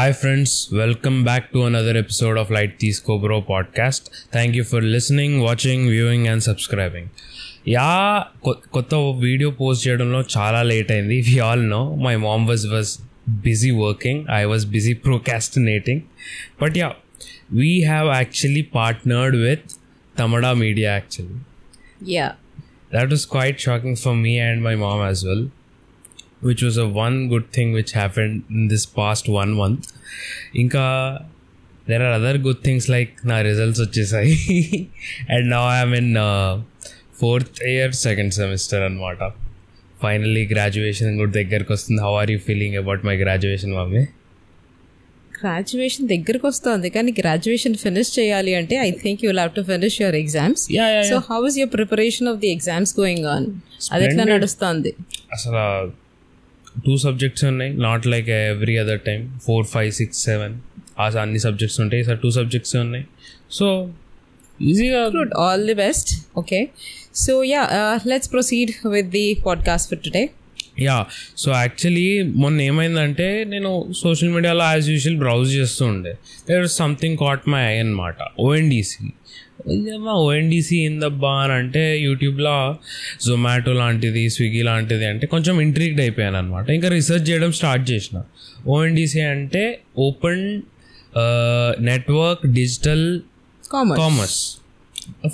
Hi, friends. Welcome back to another episode of Light తీసుకో Bro podcast. Thank you for listening, watching, viewing, and subscribing. Yeah కొత్త video post చేయడంలో చాలా late అయింది we all know my mom was was busy working I was busy procrastinating but yeah we have actually partnered with Tamada media actually Yeah. that was quite shocking for me and my mom as well which was a one good thing which happened in this past one month ఇంకా there are other good things like నా results వచ్చేసాయి and నా I'm in fourth year second semester అనమాట finally graduation కూడా దగ్గరకు వస్తుంది how are you feeling about my graduation mummy graduation దగ్గరకు వస్తుంది కానీ గ్రాడ్యుయేషన్ ఫినిష్ చేయాలి అంటే I think you love to finish your exams so how is your preparation of the exams going on అది ఎట్లా నడుస్తుంది అసలు టూ సబ్జెక్ట్స్ ఉన్నాయి not like every other time four five six seven ఆ అన్ని subjects ఉంటాయి సార్ టూ సబ్జెక్ట్స్ ఉన్నాయి so ఈజీగా good all the best okay so yeah let's proceed with the podcast for today yeah so actually మొన్న ఏమైందంటే నేను social మీడియాలో as usual browse చేస్తూ ఉండే there something caught my eye అనమాట ఓఎన్డీసీ ఓఎన్డీసీ ఏందబ్బా అని అంటే యూట్యూబ్లో జొమాటో లాంటిది స్విగ్గీ లాంటిది అంటే కొంచెం ఇంట్రీగ్డ్ అయిపోయాను అనమాట ఇంకా రీసెర్చ్ చేయడం స్టార్ట్ చేసిన ఓఎన్డీసీ అంటే open network digital commerce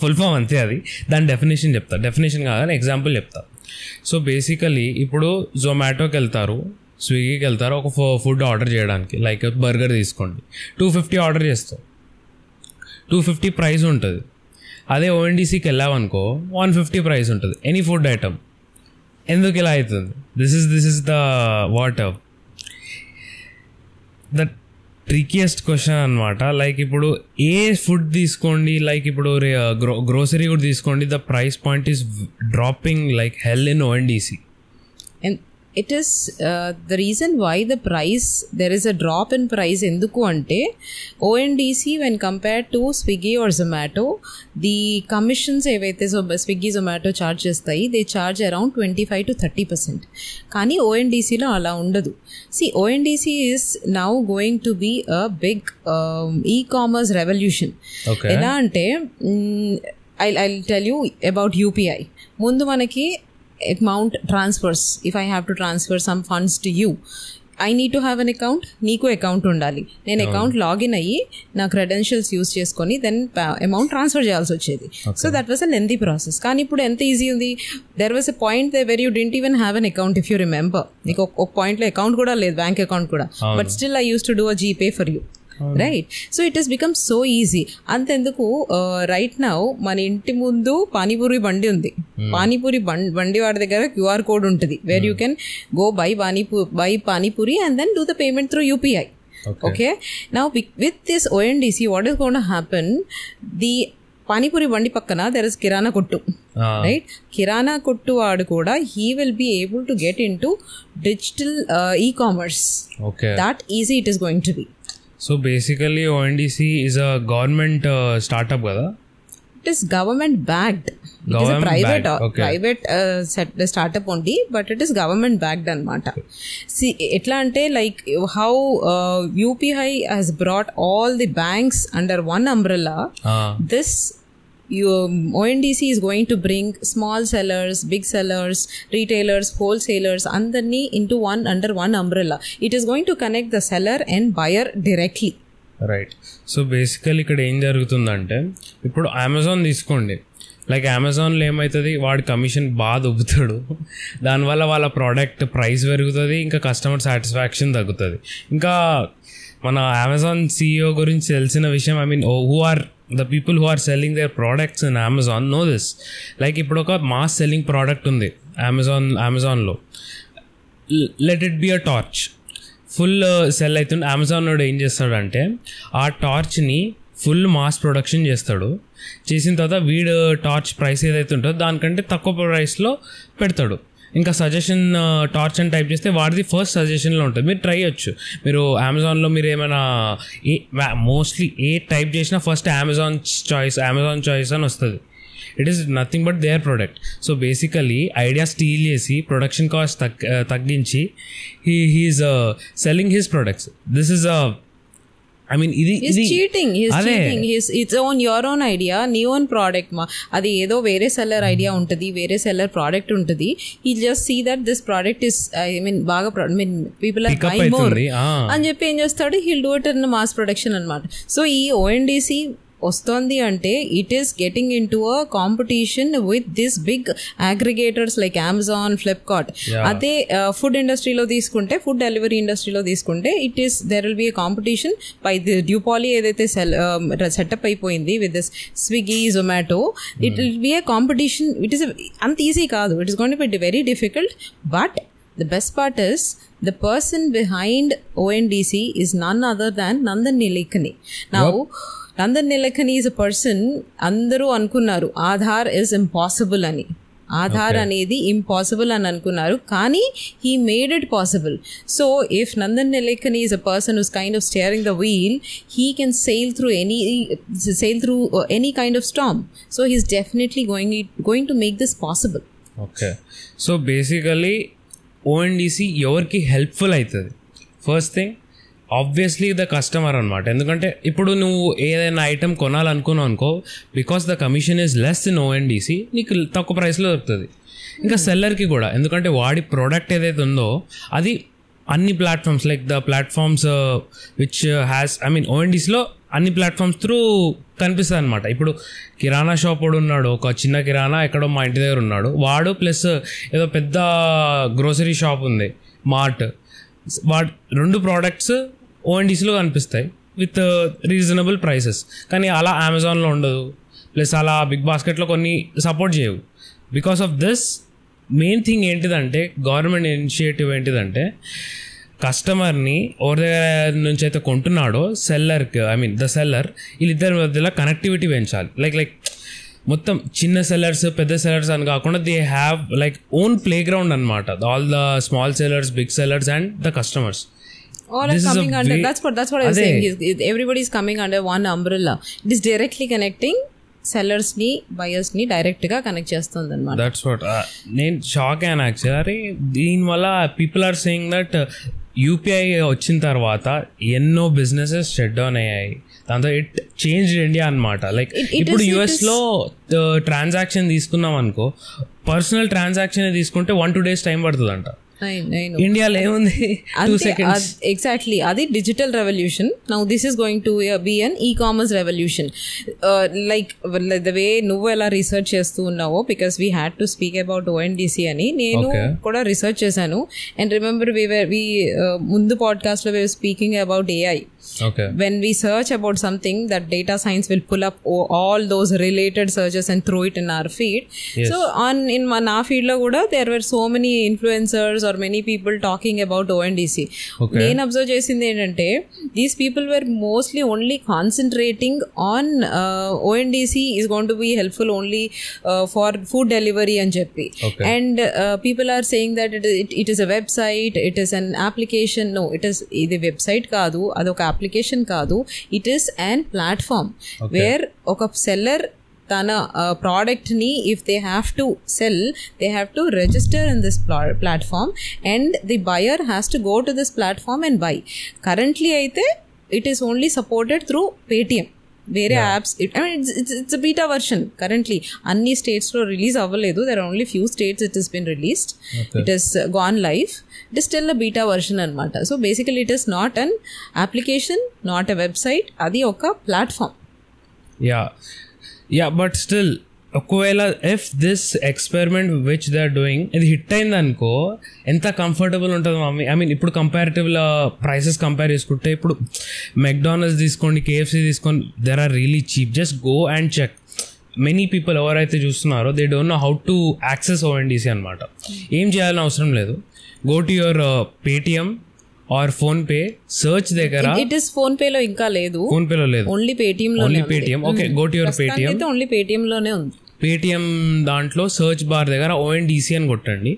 full form అంతే అది దాని డెఫినేషన్ చెప్తా డెఫినేషన్ కాదని ఎగ్జాంపుల్ చెప్తా సో బేసికలీ ఇప్పుడు జొమాటోకి వెళ్తారు స్విగ్గీకి వెళ్తారు ఒక ఫుడ్ ఆర్డర్ చేయడానికి లైక్ బర్గర్ తీసుకోండి టూ ఫిఫ్టీ ఆర్డర్ చేస్తాం టూ ఫిఫ్టీ ప్రైస్ ఉంటుంది అదే ఓఎన్డీసీకి వెళ్ళామనుకో వన్ ఫిఫ్టీ ప్రైస్ ఉంటుంది ఎనీ ఫుడ్ ఐటమ్ ఎందుకు ఇలా అవుతుంది this is this is the water the trickiest question అనమాట లైక్ ఇప్పుడు ఏ ఫుడ్ తీసుకోండి లైక్ ఇప్పుడు గ్రో గ్రోసరీ uh, కూడా తీసుకోండి the price point is dropping like hell in ONDC it is the reason why the price there is a drop in price ఎందుకు అంటే ONDC when compare to Swiggy or Zomato the commissions ఏవైతే Swiggy Zomato charge చేస్తాయి they charge around twenty five to thirty percent కానీ ఓఎన్డీసీలో అలా ఉండదు see ONDC is now going to be a big e commerce revolution ఎలా అంటే I I tell you about UPI ముందు మనకి amount transfers if I have to transfer some funds to you I need to have an account నీకు account ఉండాలి నేను account login అయ్యి నా credentials use చేసుకొని దెన్ అమౌంట్ ట్రాన్స్ఫర్ చేయాల్సి వచ్చేది so that was a lengthy process కానీ ఇప్పుడు ఎంత ఈజీ ఉంది there was a point they were you didn't even have an account if you remember నీకు ఒక పాయింట్లో అకౌంట్ కూడా లేదు బ్యాంక్ అకౌంట్ కూడా but still I use to do a GPay for you right so it has become so easy అంతెందుకు right uh, now మన ఇంటి ముందు పానీపూరి బండి ఉంది hmm. పానీపూరి బండి వాడి దగ్గర క్యూఆర్ కోడ్ ఉంటుంది where you can go by పానీపూ by panipuri and then do the payment through UPI okay నా with this ONDC what is gonna happen the panipuri బండి పక్కన దెర్ ఇస్ కిరాణా కొట్టు రైట్ కిరాణా కొట్టు వాడు కూడా he will be able to get in to digital e commerce that easy it is going to be so basically ONDC is a government startup కదా it is government backed private private set startup ఉంది but it is government backed అనమాట see ఎట్లా అంటే like how UPI has brought all the banks under one umbrella this you ONDC is going to bring small sellers big sellers retailers wholesalers అందరినీ in to one under one umbrella it is going to connect the seller and buyer directly right so basically ఇక్కడ ఏం జరుగుతుందంటే ఇప్పుడు Amazon తీసుకోండి like అమెజాన్లో ఏమవుతుంది వాడు commission బాగా దుబ్బుతాడు దానివల్ల వాళ్ళ ప్రోడక్ట్ ప్రైస్ పెరుగుతుంది ఇంకా కస్టమర్ సాటిస్ఫాక్షన్ తగ్గుతుంది ఇంకా మన అమెజాన్ సిఇఓ గురించి తెలిసిన విషయం I mean oh or the people who are selling their products in Amazon know this like ఇప్పుడు ఒక మాస్ సెల్లింగ్ ప్రోడక్ట్ ఉంది అమెజాన్ అమెజాన్లో let it be a torch full sell అవుతుంది అమెజాన్లో ఏం చేస్తాడంటే ఆ టార్చ్ని ఫుల్ మాస్ ప్రొడక్షన్ చేస్తాడు చేసిన తర్వాత వీడు టార్చ్ uh, ప్రైస్ ఏదైతే ఉంటుందో దానికంటే తక్కువ ప్రైస్లో పెడతాడు ఇంకా సజెషన్ టార్చ్ అని టైప్ చేస్తే వాడిది ఫస్ట్ సజెషన్లో ఉంటుంది మీరు ట్రై చేయొచ్చు మీరు అమెజాన్లో మీరు ఏమైనా ఏ మోస్ట్లీ ఏ టైప్ చేసినా first Amazon choice Amazon choice అని వస్తుంది it is nothing but their product so basically idea steal చేసి ప్రొడక్షన్ కాస్ట్ తగ్ తగ్గించి he he is selling his products this is a I mean ఇది cheating it's own your own idea నీ own product మా అది ఏదో వేరే seller idea ఉంటుంది వేరే సెల్లర్ ప్రోడక్ట్ ఉంటుంది ఈ just see that this product is I mean బాగా mean people are buy more అని చెప్పి ఏం చేస్తాడు he'll do it in mass production అనమాట సో ఈ ఓఎన్డీసీ వస్తోంది అంటే it is getting in to a competition with this big aggregators like Amazon Flipkart అదే ఫుడ్ uh, ఇండస్ట్రీలో తీసుకుంటే ఫుడ్ డెలివరీ ఇండస్ట్రీలో తీసుకుంటే it is there will be competition by the duopoly ఏదైతే సెటప్ um, అయిపోయింది with this Swiggy Zomato it will be a competition it is అంత easy కాదు it is gonna be very difficult but the best part is the person behind ONDC is none other than Nandan Nilekani నా Nandan Nilekani is a person అందరూ అనుకున్నారు Aadhaar is impossible అని ఆధార్ అనేది impossible అని అనుకున్నారు కానీ he made it possible so if Nandan Nilekani is a person whose kind of staring the wheel he can sail through any sail through any kind of storm so he's definitely going going to make this possible okay so basically ONDC ఎవరికి helpful అవుతుంది first thing obviously the customer అనమాట ఎందుకంటే ఇప్పుడు నువ్వు ఏదైనా item కొనాలనుకున్నావు అనుకో because the commission is less in ONDC నీకు తక్కువ ప్రైస్లో దొరుకుతుంది ఇంకా సెల్లర్కి hmm. కూడా ఎందుకంటే వాడి ప్రోడక్ట్ ఏదైతే ఉందో అది అన్ని platforms like the platforms which has I mean ఓఎన్డీస్లో అన్ని ప్లాట్ఫామ్స్ త్రూ కనిపిస్తుంది అనమాట ఇప్పుడు కిరాణా షాప్ కూడా ఉన్నాడు ఒక చిన్న కిరాణా ఎక్కడో మా ఇంటి దగ్గర ఉన్నాడు వాడు ప్లస్ uh, ఏదో పెద్ద గ్రోసరీ షాప్ ఉంది మార్ట్ వాడు రెండు ప్రోడక్ట్స్ ఓఎన్డీసీలో కనిపిస్తాయి విత్ రీజనబుల్ ప్రైసెస్ కానీ అలా అమెజాన్లో ఉండదు ప్లస్ అలా బిగ్ బాస్కెట్లో కొన్ని సపోర్ట్ చేయవు because of this main thing ఏంటిదంటే గవర్నమెంట్ ఇనిషియేటివ్ ఏంటిదంటే కస్టమర్ని ఎవరి దగ్గర నుంచి అయితే కొంటున్నాడో సెల్లర్కి ఐ మీన్ ద సెల్లర్ వీళ్ళిద్దరి మధ్యలో కనెక్టివిటీ పెంచాలి లైక్ లైక్ మొత్తం చిన్న సెల్లర్స్ పెద్ద సెల్లర్స్ అని కాకుండా they have like own playground అనమాట all the small sellers big sellers and the customers Or this coming under way, that's what that's what I was saying. Is, everybody is coming under one umbrella. It is directly connecting sellers ని buyers ని direct గా connect చేస్తుంది అనమాట that's what నేను shock అయ్యాను actual అరే దీనివల్ల people are saying that UPI వచ్చిన తర్వాత ఎన్నో బిజినెసెస్ షట్ డౌన్ అయ్యాయి దాంతో ఇట్ చేంజ్ ఇండియా అనమాట లైక్ ఇప్పుడు యుఎస్లో ట్రాన్సాక్షన్ uh, తీసుకున్నాం అనుకో పర్సనల్ ట్రాన్సాక్షన్ తీసుకుంటే వన్ టూ డేస్ టైం పడుతుందంట ఇండియాలో ఏముంది ఎగ్జాక్ట్లీ అది digital revolution now this is going to be an e commerce revolution like the way నువ్వు ఎలా రీసెర్చ్ చేస్తూ ఉన్నావో because we had to speak about ONDC అని నేను కూడా రీసెర్చ్ చేశాను అండ్ రిమెంబర్ వీ వీ ముందు పాడ్కాస్ట్లో we're speaking about AI Okay. When we search about something, that data science will pull up all those related searches and throw it in our feed. Yes. So on in one our field also, there were so many influencers or many people talking about ONDC. Okay. Main observation these people were mostly only concentrating on uh, ONDC is going to be helpful only uh, for food delivery and JP. Okay. And uh, people are saying that it, it, it is a website, it is an application. No, it is either website kaadu, adok app. Application కాదు it is and platform where ఒక seller తన ప్రోడక్ట్ని if they have to sell they have to register in this platform and the buyer has to go to this platform and buy currently అయితే it is only supported through Paytm వేరే apps it's beta version currently అన్ని స్టేట్స్లో release అవ్వలేదు there only few states it is been released it is gone life it is still beta version అనమాట so basically it is not an application not a website అది ఒక platform yeah yeah but still ఒకవేళ if this experiment which they are doing ఇది hit అయింది అనుకో ఎంత comfortable ఉంటుంది mummy I mean ఇప్పుడు కంపారిటివ్లో ప్రైసెస్ కంపేర్ చేసుకుంటే ఇప్పుడు మెక్డానల్స్ తీసుకోండి కేఎఫ్సీ తీసుకోండి there are really cheap just go and check many people ఎవరైతే చూస్తున్నారో they don't know how to access ONDC అనమాట ఏం చేయాలని అవసరం లేదు go to your Paytm or PhonePe search దగ్గర ఇట్ ఇస్ ఫోన్ పే లో ఇంకా లేదు ఫోన్ పే లో లేదు ఓన్లీ పేటిఎం లో only Paytm okay go to your Paytm అయితే ఓన్లీ పేటిఎం లోనే ఉంది hmm. పేటిఎం దాంట్లో సర్చ్ బార్ దగ్గర ఓఎన్డీసీ అని కొట్టండి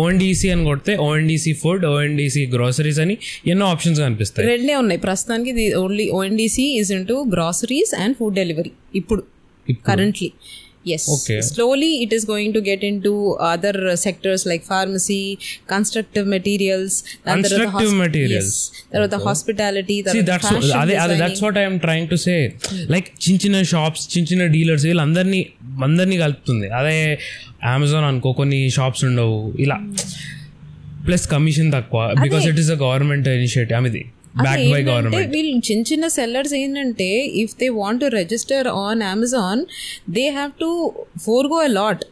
ఓఎన్డిసి అని కొడితే ఓఎన్డీసీ ఫుడ్ ఓఎన్డిసి గ్రాసరీస్ అని ఎన్నో ఆప్షన్స్ కనిపిస్తాయి రెండే ఉన్నాయి ప్రస్తుతానికి only ONDC is into groceries and food delivery ఇప్పుడు currently Yes. Okay. Slowly, it is going to get into other sectors like pharmacy, constructive materials, constructive hosp- materials. Yes. There are the hospitality. See, that's what, అదే అదే that's what I'm trying to say like చిన్న చిన్న shops చిన్న చిన్న dealers వీళ్ళందరినీ అందరినీ కలుపుతుంది అదే అమెజాన్ అనుకో కొన్ని షాప్స్ ఉండవు ఇలా ప్లస్ కమిషన్ తక్కువ because it is a government initiative ఆమెది వీళ్ళు చిన్న చిన్న సెల్లర్స్ ఏంటంటే if they want to register on Amazon they have to forgo a lot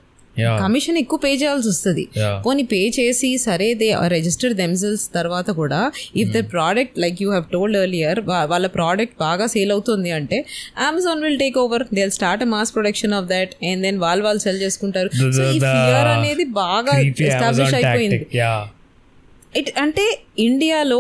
commission ఎక్కువ పే చేయాల్సి వస్తుంది పోనీ పే చేసి సరే దే రిజిస్టర్ దెమ్సెల్స్ తర్వాత కూడా if the product like you have told earlier వాళ్ళ ప్రోడక్ట్ బాగా సేల్ అవుతుంది అంటే Amazon will take over they start mass production of that and then వాళ్ళు వాళ్ళు సెల్ చేసుకుంటారు సో అనేది బాగా ఎస్టాబ్లిష్ అయిపోయింది ఇట్ అంటే ఇండియాలో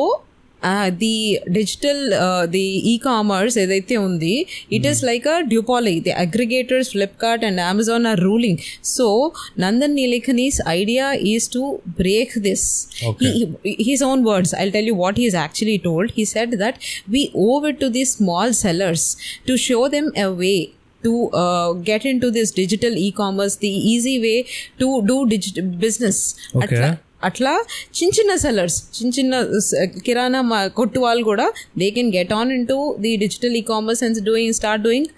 Ah, the digital, uh, the e-commerce, it is hmm. like a duopoly. The aggregators, Flipkart and Amazon are ruling. So, Nandan Nilekani's idea is to break this. Okay. His own words, I'll tell you what he is actually told. He said that we owe it to these small sellers to show them a way to uh, get into this digital e-commerce, the easy way to do business. Okay. అట్లా చిన్న చిన్న sellers చిన్న చిన్న కిరాణా మా కొట్టు వాళ్ళు కూడా they can get on into the digital e commerce and doing start doing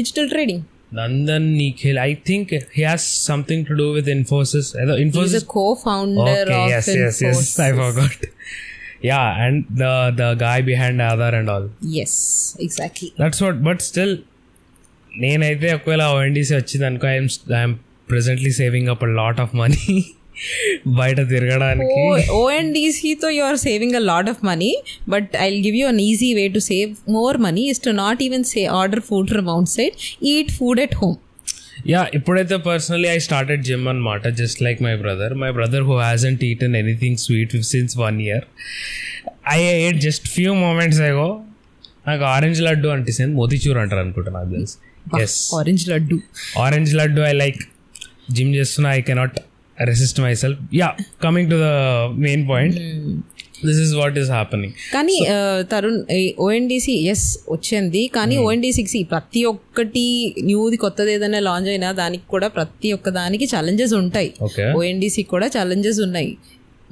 digital trading Nandan Nikhil. I think he has something to do with Infosys. Infosys. He's a co-founder okay, yes, Infosys. Yes, yes, I forgot. yeah, and the the guy behind other and all. Yes, exactly. That's what. But still, నేనైతే ఒకవేళ ONDC వచ్చింది అనుకో I'm I'm presently saving up a lot of money బయట తిరగడానికి ఓఎన్డీసీతో you are saving a lot of money but I give you an easy way to save more money is to not even say order food from outside eat food at home yeah ఇప్పుడైతే personally I started gym అనమాట just like my brother my brother who hasn't eaten anything sweet since one year I ate just few moments అయ్యో నాకు orange laddu అంటేసింది motichoor అంటారు అనుకుంటా నాకు తెలుసు yes orange laddu orange laddu I like gym చేస్తున్నా I cannot resist myself yeah coming to the main point this is what is happening కానీ Tarun ONDC yes వచ్చింది కానీ ఓఎన్డీసీకి hmm. ప్రతి ఒక్కటి న్యూది కొత్తది ఏదైనా లాంచ్ అయినా దానికి కూడా ప్రతి ఒక్క దానికి ఛాలెంజెస్ ఉంటాయి ఓఎన్డిసి కూడా ఛాలెంజెస్ ఉన్నాయి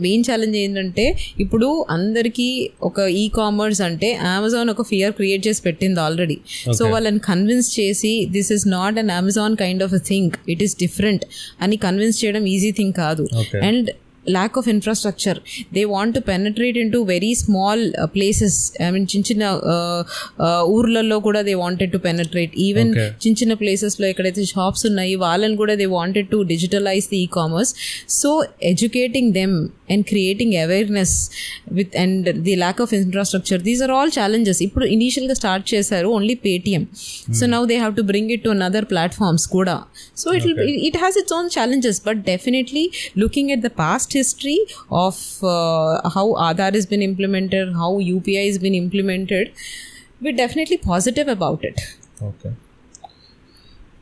మెయిన్ ఛాలెంజ్ ఏంటంటే ఇప్పుడు అందరికీ ఒక ఈ కామర్స్ అంటే అమెజాన్ ఒక ఫియర్ క్రియేట్ చేసి పెట్టింది ఆల్రెడీ సో వాళ్ళని కన్విన్స్ చేసి this is not an Amazon kind of a thing it is different అని కన్విన్స్ చేయడం ఈజీ థింగ్ కాదు and lack of infrastructure they want to penetrate into very small uh, places i mean chinchina urlalo uh, kuda uh, they wanted to penetrate even chinchina places lo ekadaithe shops unnai vallan kuda they wanted to digitalize the e-commerce so educating them and creating awareness with and the lack of infrastructure these are all challenges ippudu initial ga start chesaru only paytm mm. so hmm. now they have to bring it to another platforms kuda so it it has its own challenges but definitely looking at the past history of uh, how Aadhaar has been implemented, how UPI has been implemented, we're definitely positive about it. Okay.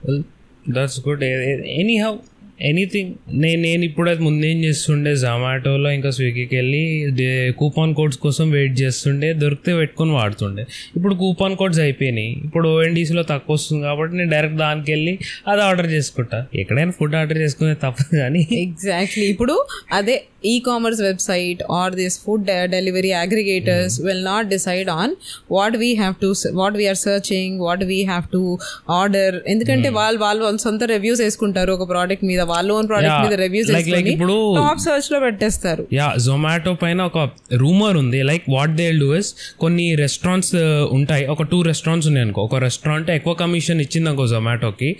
Well, that's good. Anyhow, anything నేను నేను అది ముందేం చేస్తుండే జొమాటోలో ఇంకా స్విగ్గీకి వెళ్ళి కూపాన్ codes కోసం wait చేస్తుండే దొరికితే పెట్టుకొని వాడుతుండే ఇప్పుడు కూపాన్ కోడ్స్ అయిపోయినాయి ఇప్పుడు ఓఎన్డీసీలో తక్కువ వస్తుంది కాబట్టి నేను డైరెక్ట్ దానికి వెళ్ళి అది ఆర్డర్ చేసుకుంటా ఎక్కడైనా ఫుడ్ ఆర్డర్ చేసుకునే తప్పదు కానీ ఎగ్జాక్ట్లీ ఇప్పుడు అదే e commerce website or this food delivery aggregators will not decide on what we have to what we're searching what we have to order ఎందుకంటే hmm. వాళ్ళు వాళ్ళు సొంత రివ్యూస్ వేసుకుంటారు ఒక ప్రోడక్ట్ మీద వాళ్ళ ఓన్ ప్రోడక్ట్ మీద రివ్యూస్ ఇప్పుడు టాప్ సర్చ్ లో పెట్టేస్తారు యా జొమాటో పైన ఒక రూమర్ ఉంది like what they do is కొన్ని రెస్టారెంట్స్ uh, ఉంటాయి ఒక టూ రెస్టారెంట్స్ ఉన్నాయి అనుకో ఒక రెస్టారెంట్ ఎక్కువ కమిషన్ ఇచ్చింది అనుకో జొమాటోకి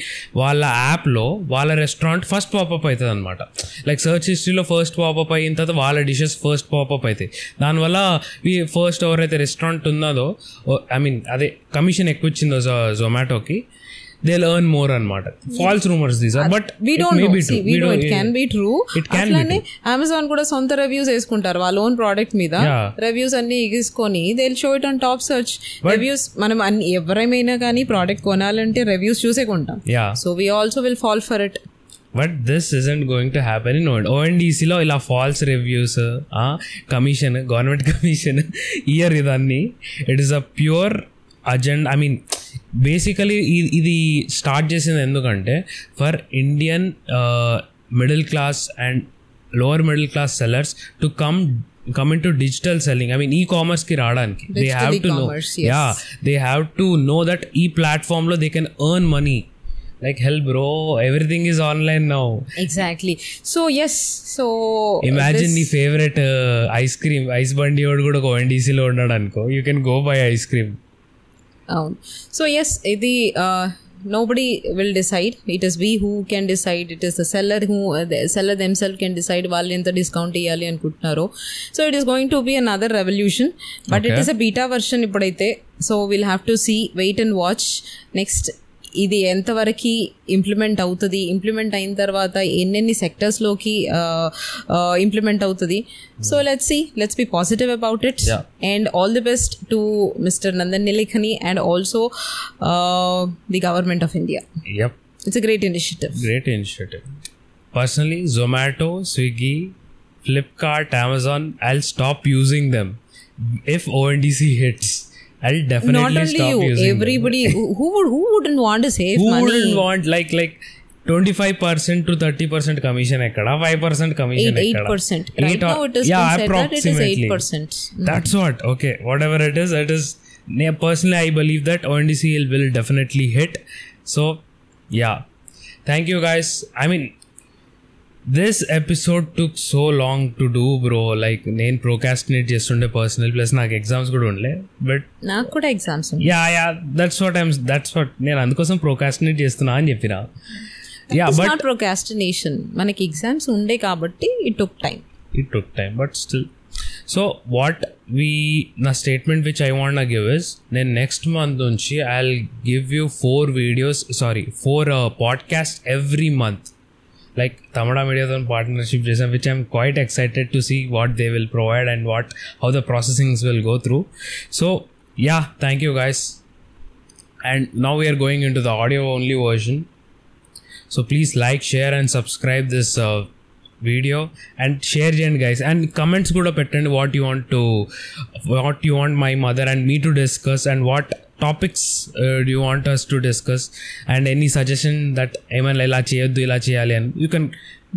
వాళ్ళ యాప్ లో వాళ్ళ రెస్టారెంట్ ఫస్ట్ పాపప్ అవుతుంది అనమాట లైక్ సర్చ్ హిస్టరీలో first pop up pop up అయిన తర్వాత వాళ్ళ డిషెస్ ఫస్ట్ పాపప్ అవుతాయి దానివల్ల ఫస్ట్ ఎవరైతే రెస్టారెంట్ ఉన్నదో ఐ మీన్ అదే కమిషన్ ఎక్కువ ఇచ్చిందో జొమాటోకి దే లెర్న్ మోర్ అనమాట false rumours these are but we don't know see we know can be true అట్లానే అమెజాన్ కూడా సొంత రివ్యూస్ వేసుకుంటారు వాళ్ళ ఓన్ ప్రోడక్ట్ మీద రివ్యూస్ అన్ని ఇగేసుకొని they will show it on top search reviews మనం అన్ని ఎవరైనా కానీ ప్రోడక్ట్ కొనాలంటే రివ్యూస్ చూసే కొంటాం so we also will fall for it but this isn't going to happen in old ఓఎన్డీసీలో ఇలా false reviews commission government commission year ఇదన్నీ it is a pure agenda I mean basically ఇది start చేసింది ఎందుకంటే for Indian middle class and lower middle class sellers to come coming to digital selling I mean e commerce కి రావడానికి they have to know yeah they have to know that ఈ ప్లాట్ఫామ్లో they can earn money like hell bro everything is online now exactly so yes so imagine నీ favourite ice cream ice బండి వాడు కూడా ఒక ఎన్డీసీలో ఉన్నాడు అనుకో you can go buy ice cream అవును సో ఎస్ ఇది nobody will decide it is we who can decide it is the seller who uh, the seller themselves can decide వాళ్ళు ఎంత డిస్కౌంట్ ఇవ్వాలి అనుకుంటున్నారో so it is going to be another revolution but it is a beta version ఇప్పుడైతే so will have to see wait and watch next ఇది ఎంతవరకు implement అవుతుంది implement అయిన తర్వాత ఎన్నెన్ని సెక్టర్స్లోకి ఇంప్లిమెంట్ అవుతుంది so let's see let's be positive about it and all the best to mister Nandan Nilekani and also the government of India it's a great initiative great initiative personally Zomato Swiggy Flipkart Amazon I stop using them if ONDC hits I'll definitely not only you, everybody who would who wouldn't want to save money. Who wouldn't want like like twenty five percent to thirty percent commission ekada, five percent commission eight, eight percent. Right now it is yeah, said approximately. that it is eight percent. Mm. That's what okay. Whatever it is, it is personally I believe that ONDCL will definitely hit. So yeah. Thank you guys. I mean this episode took so long to do bro like నేను procrastinate చేస్తుండే personal plus నాకు exams కూడా ఉండలే but నాకు కూడా exams yeah yeah that's what I'm that's what నేను అందుకోసం procrastinate చేస్తున్నా అని చెప్పిన యా బట్ ప్రోకాస్టినేషన్ మనకి ఎగ్జామ్స్ ఉండే కాబట్టి it took time it took time but still so what we నా స్టేట్మెంట్ విచ్ ఐ వాంట్ నా గివ్ ఇస్ నేను నెక్స్ట్ మంత్ నుంచి I give you four videos sorry four podcast every month like Tamada Media's on partnership, Jason, which I'm quite excited to see what they will provide and what how the processings will go through. So yeah, thank you guys. And now we are going into the audio only version. So please like, share, and subscribe this. Uh, video and share చేయండి guys and comments కూడా పెట్టండి what you want to what you want my mother and me to discuss and what topics you want us to discuss and any suggestion that ఏమైనా ఇలా చేయొద్దు ఇలా చేయాలి అని you can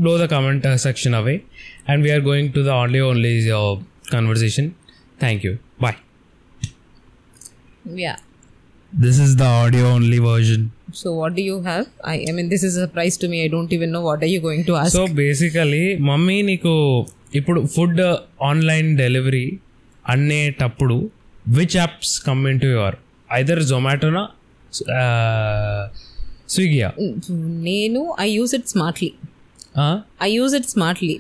blow the comment section away and we are going to the only only uh, conversation thank you bye yeah This is the audio only version. So what do you have? I, I mean, this is a surprise to me. I don't even know what are you going to ask. So basically mummy నీకు ఇప్పుడు food online delivery అనేటప్పుడు which apps come in to your either జొమాటోనా స్విగ్గీయా నేను I use it smartly I use it smartly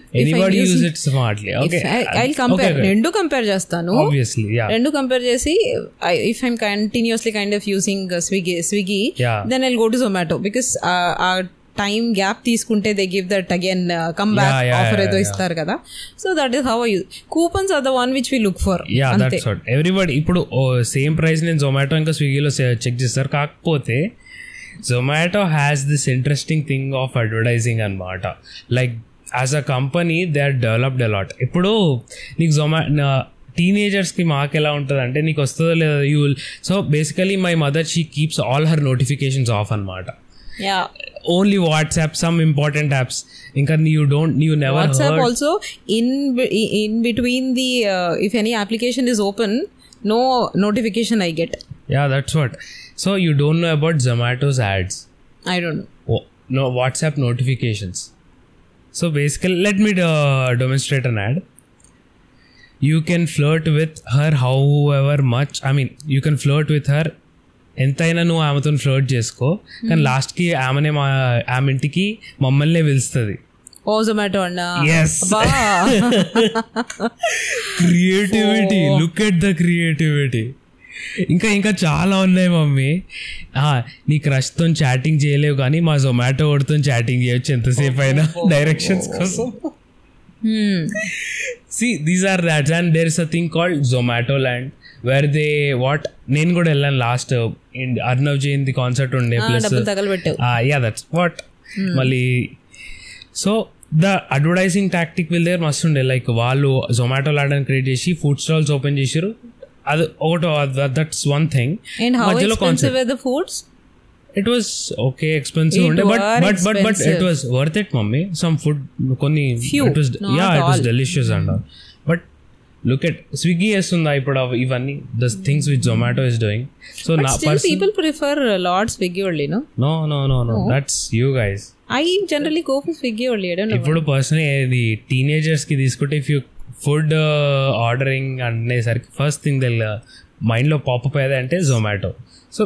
use it smartly okay I compare రెండు compare చేస్తాను రెండు compare చేసి if I'm continuously kind of using Swiggy Swiggy then I'll go to Zomato because ఆ time gap తీసుకుంటే they give that again come back offer ఏదో ఇస్తారు కదా so that is how use coupons are the one which we look for everybody ఇప్పుడు same oh, price నేను జొమాటో ఇంకా స్విగ్గీలో check చేస్తారు కాకపోతే Zomato has this interesting thing of advertising అనమాట like as a company they are developed a lot ఇప్పుడు నీకు జొమా టీనేజర్స్కి మాకు ఎలా ఉంటుంది అంటే నీకు వస్తుందో లేదో you will so basically my mother she keeps all her notifications off అనమాట only WhatsApp some important apps ఇంకా నీ యూ డోంట్ నీ you never WhatsApp also in in between the if any application is open no notification I get yeah that's what So you don't know about Zomato's ads? I don't know. No WhatsApp notifications. So basically, let me uh, demonstrate an ad. You can flirt with her however much. I mean, you can flirt with her ఎంతైనా నువ్వు ఆమెతో float చేసుకో కానీ లాస్ట్కి ఆమెనే మా ఆమె ఇంటికి మమ్మల్నే పిలుస్తుంది ఓ జొమాటో అన్నా creativity look at the creativity ఇంకా ఇంకా చాలా ఉన్నాయి మమ్మీ నీ క్రష్తో చాటింగ్ చేయలేవు కానీ మా జొమాటో వాడితో చాటింగ్ చేయొచ్చు ఎంతసేపు అయినా డైరెక్షన్స్ కోసం see these are dots and there is a thing called Zomato land where they what నేను కూడా వెళ్ళాను లాస్ట్ అర్నవ్ జయంతి కాన్సర్ట్ ఉండే ప్లస్ యా దట్స్ వాట్ మళ్ళీ so the advertising tactic will there మస్తు ఉండే లైక్ వాళ్ళు జొమాటో లాడని క్రియేట్ చేసి ఫుడ్ స్టాల్స్ ఓపెన్ చేసారు అది ఒకటో దట్స్ వన్ థింగ్ మధ్యలో concept foods it was okay expensive ఉండే but but but but it was worth it mummy some food కొన్ని it was yeah it was delicious and but look at Swiggy చేస్తుందా ఇప్పుడు ఇవన్నీ the things with Zomato is doing so నా people prefer lord Swiggy only no no no no no that's you guys I generally go for Swiggy only ఇప్పుడు personal ఇది teenagers కి తీసుకుంటే if you food ordering అనేసరికి first thing తెల్ల మైండ్లో pop up అయ్యేది అంటే జొమాటో సో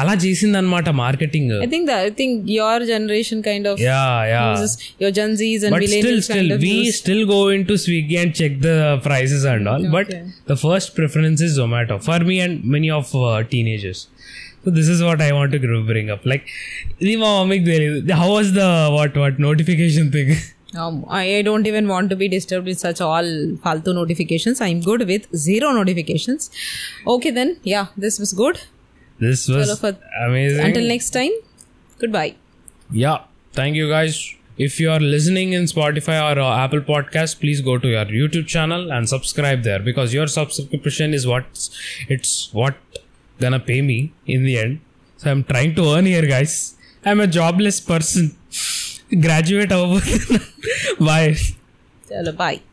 అలా చేసింది అనమాట marketing I think I think your generation kind of yeah yeah your gen Zs and still still we still go into Swiggy and check the prices and all but the first preference is Zomato for me and many of teenagers so this is what I want to bring up like ఇది మా మమ్మీకి తెలియదు how was the what what notification thing um, I, I, don't even want to be disturbed with such all falto notifications. I'm good with zero notifications. Okay, then. Yeah, this was good. This was amazing. Until next time, goodbye. Yeah, thank you guys. If you are listening in Spotify or uh, Apple Podcast, please go to your YouTube channel and subscribe there because your subscription is what it's what gonna pay me in the end. So I'm trying to earn here, guys. I'm a jobless person. Graduate अव्वल bye चलो bye